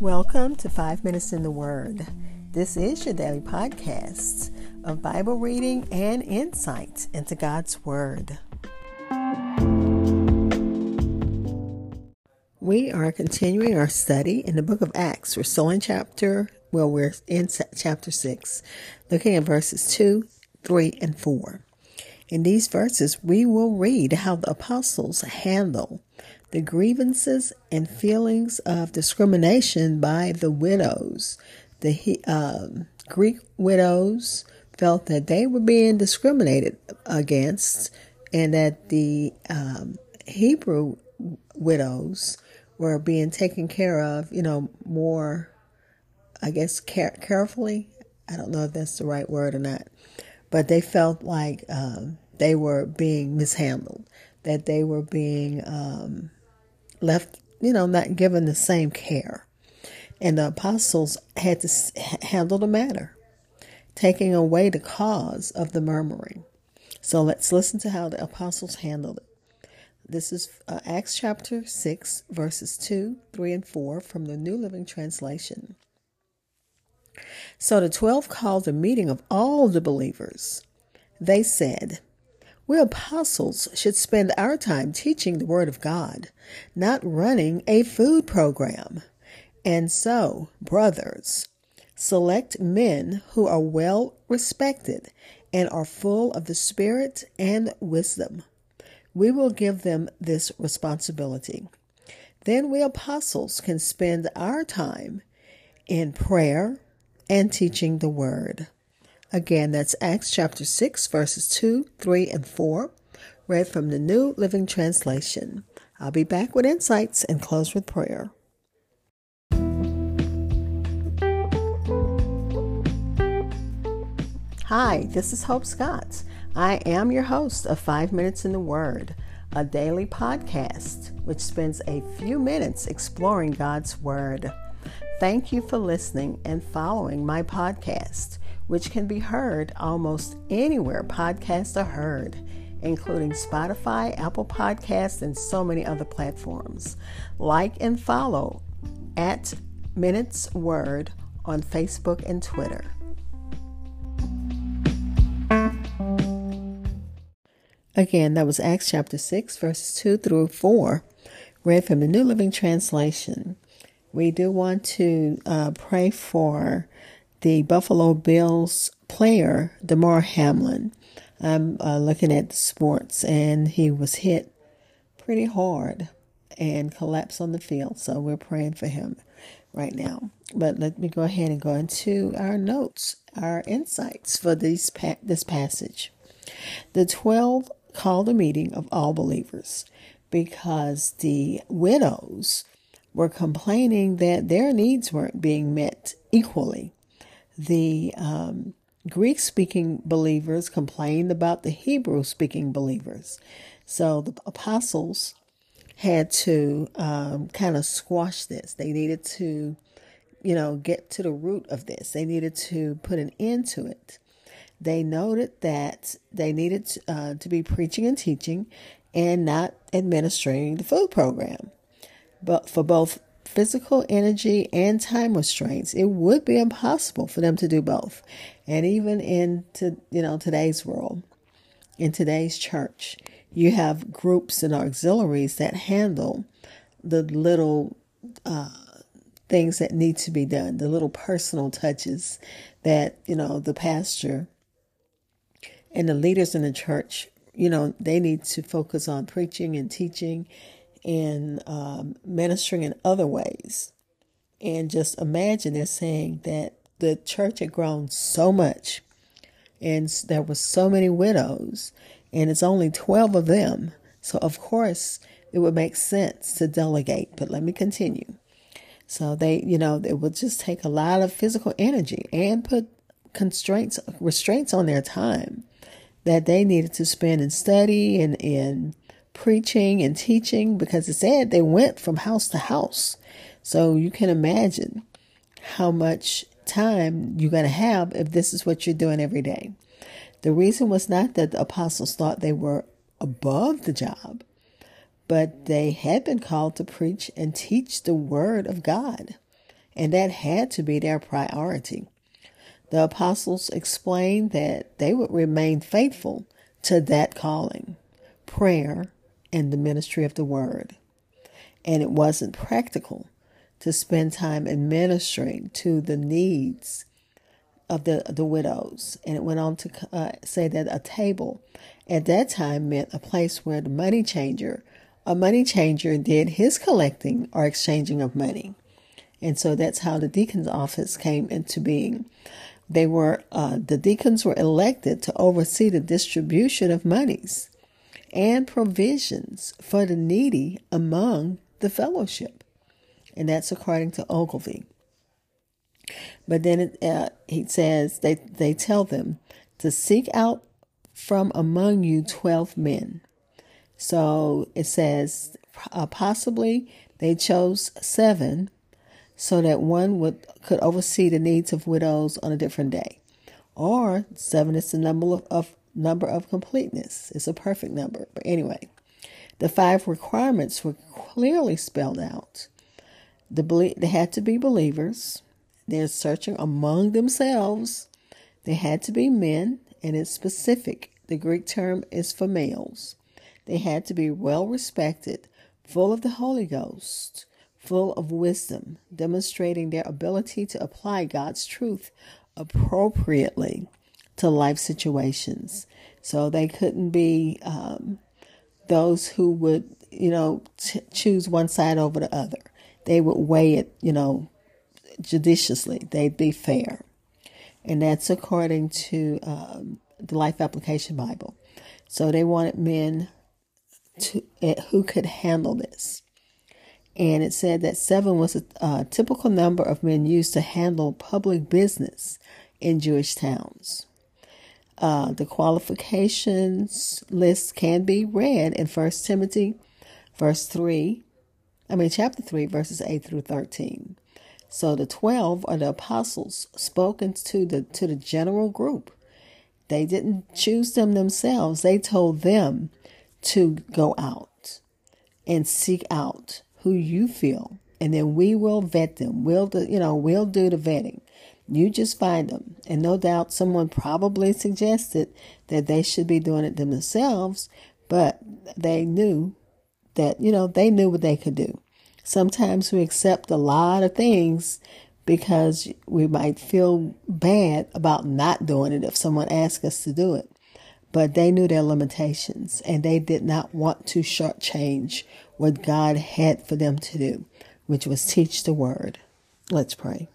Welcome to Five Minutes in the Word. This is your daily podcast of Bible reading and insight into God's Word. We are continuing our study in the book of Acts. We're still in chapter, well, we're in chapter 6, looking at verses 2, 3, and 4. In these verses, we will read how the apostles handle the grievances and feelings of discrimination by the widows. The um, Greek widows felt that they were being discriminated against, and that the um, Hebrew widows were being taken care of, you know, more, I guess, care- carefully. I don't know if that's the right word or not, but they felt like um, they were being mishandled, that they were being um, left, you know, not given the same care. And the apostles had to handle the matter, taking away the cause of the murmuring. So let's listen to how the apostles handled it. This is uh, Acts chapter 6, verses 2, 3, and 4 from the New Living Translation. So the twelve called a meeting of all the believers. They said, we apostles should spend our time teaching the Word of God, not running a food program. And so, brothers, select men who are well respected and are full of the Spirit and wisdom. We will give them this responsibility. Then we apostles can spend our time in prayer and teaching the Word. Again, that's Acts chapter 6, verses 2, 3, and 4, read from the New Living Translation. I'll be back with insights and close with prayer. Hi, this is Hope Scott. I am your host of Five Minutes in the Word, a daily podcast which spends a few minutes exploring God's Word. Thank you for listening and following my podcast which can be heard almost anywhere podcasts are heard, including Spotify, Apple Podcasts, and so many other platforms. Like and follow at Minutes Word on Facebook and Twitter. Again, that was Acts chapter 6, verses 2 through 4, read from the New Living Translation. We do want to uh, pray for the Buffalo Bills player, Damar Hamlin. I'm uh, looking at the sports, and he was hit pretty hard and collapsed on the field. So we're praying for him right now. But let me go ahead and go into our notes, our insights for these pa- this passage. The 12 called a meeting of all believers because the widows were complaining that their needs weren't being met equally the um, Greek speaking believers complained about the Hebrew speaking believers. So the apostles had to um, kind of squash this. They needed to, you know, get to the root of this. They needed to put an end to it. They noted that they needed uh, to be preaching and teaching and not administering the food program. But for both physical energy and time restraints, it would be impossible for them to do both. And even in to, you know today's world, in today's church, you have groups and auxiliaries that handle the little uh, things that need to be done, the little personal touches that you know the pastor and the leaders in the church, you know, they need to focus on preaching and teaching and um, ministering in other ways. And just imagine they're saying that the church had grown so much and there were so many widows and it's only 12 of them. So, of course, it would make sense to delegate. But let me continue. So, they, you know, it would just take a lot of physical energy and put constraints, restraints on their time that they needed to spend in study and in preaching and teaching because it said they went from house to house. So you can imagine how much time you're going to have if this is what you're doing every day. The reason was not that the apostles thought they were above the job, but they had been called to preach and teach the word of God. and that had to be their priority. The apostles explained that they would remain faithful to that calling, prayer, and the ministry of the word. And it wasn't practical to spend time administering to the needs of the, the widows. And it went on to uh, say that a table at that time meant a place where the money changer, a money changer did his collecting or exchanging of money. And so that's how the deacon's office came into being. They were, uh, the deacons were elected to oversee the distribution of monies and provisions for the needy among the fellowship. And that's according to Ogilvie. But then it, uh, he says they, they tell them to seek out from among you 12 men. So it says uh, possibly they chose seven so that one would could oversee the needs of widows on a different day. Or seven is the number of, of number of completeness. It's a perfect number. But anyway, the five requirements were clearly spelled out. The they had to be believers. They're searching among themselves. They had to be men, and it's specific. The Greek term is for males. They had to be well respected, full of the Holy Ghost, full of wisdom, demonstrating their ability to apply God's truth appropriately to life situations. So they couldn't be um, those who would, you know, t- choose one side over the other. They would weigh it, you know, judiciously. They'd be fair. And that's according to um, the Life Application Bible. So they wanted men to, uh, who could handle this. And it said that seven was a, a typical number of men used to handle public business in Jewish towns. Uh, the qualifications list can be read in 1 Timothy, verse 3, I mean, chapter 3, verses 8 through 13. So the 12 are the apostles spoken to the, to the general group. They didn't choose them themselves. They told them to go out and seek out who you feel. And then we will vet them. We'll, do, you know, we'll do the vetting. You just find them. And no doubt someone probably suggested that they should be doing it themselves, but they knew that, you know, they knew what they could do. Sometimes we accept a lot of things because we might feel bad about not doing it if someone asks us to do it. But they knew their limitations and they did not want to shortchange what God had for them to do, which was teach the word. Let's pray.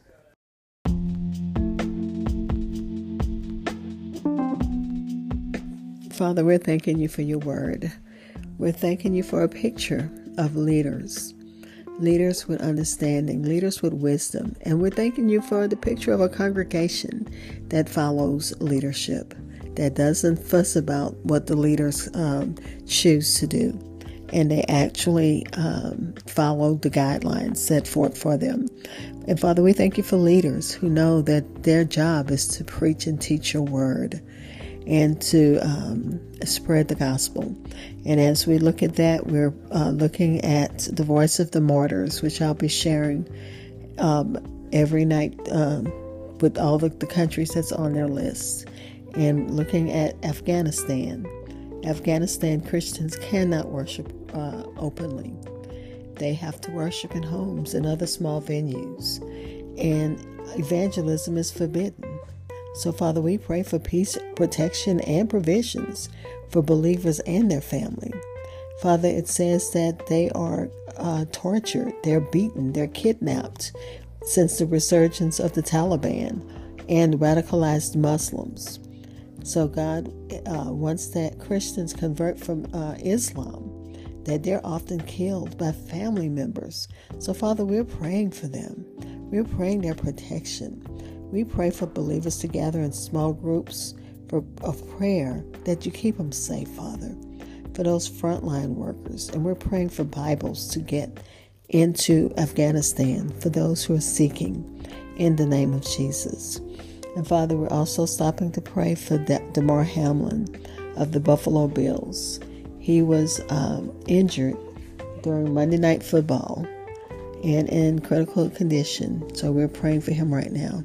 Father, we're thanking you for your word. We're thanking you for a picture of leaders, leaders with understanding, leaders with wisdom. And we're thanking you for the picture of a congregation that follows leadership, that doesn't fuss about what the leaders um, choose to do. And they actually um, follow the guidelines set forth for them. And Father, we thank you for leaders who know that their job is to preach and teach your word and to um, spread the gospel. And as we look at that, we're uh, looking at the voice of the martyrs, which I'll be sharing um, every night um, with all the, the countries that's on their list, and looking at Afghanistan. Afghanistan Christians cannot worship uh, openly. They have to worship in homes and other small venues. And evangelism is forbidden. So, Father, we pray for peace, protection, and provisions for believers and their family. Father, it says that they are uh, tortured, they're beaten, they're kidnapped since the resurgence of the Taliban and radicalized Muslims. So, God uh, wants that Christians convert from uh, Islam, that they're often killed by family members. So, Father, we're praying for them. We're praying their protection. We pray for believers to gather in small groups for, of prayer that you keep them safe, Father, for those frontline workers. And we're praying for Bibles to get into Afghanistan for those who are seeking in the name of Jesus. And Father, we're also stopping to pray for De- Damar Hamlin of the Buffalo Bills. He was um, injured during Monday Night Football and in critical condition. So we're praying for him right now,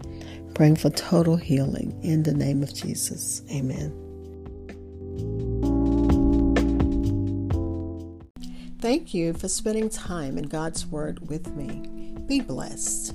praying for total healing in the name of Jesus. Amen. Thank you for spending time in God's Word with me. Be blessed.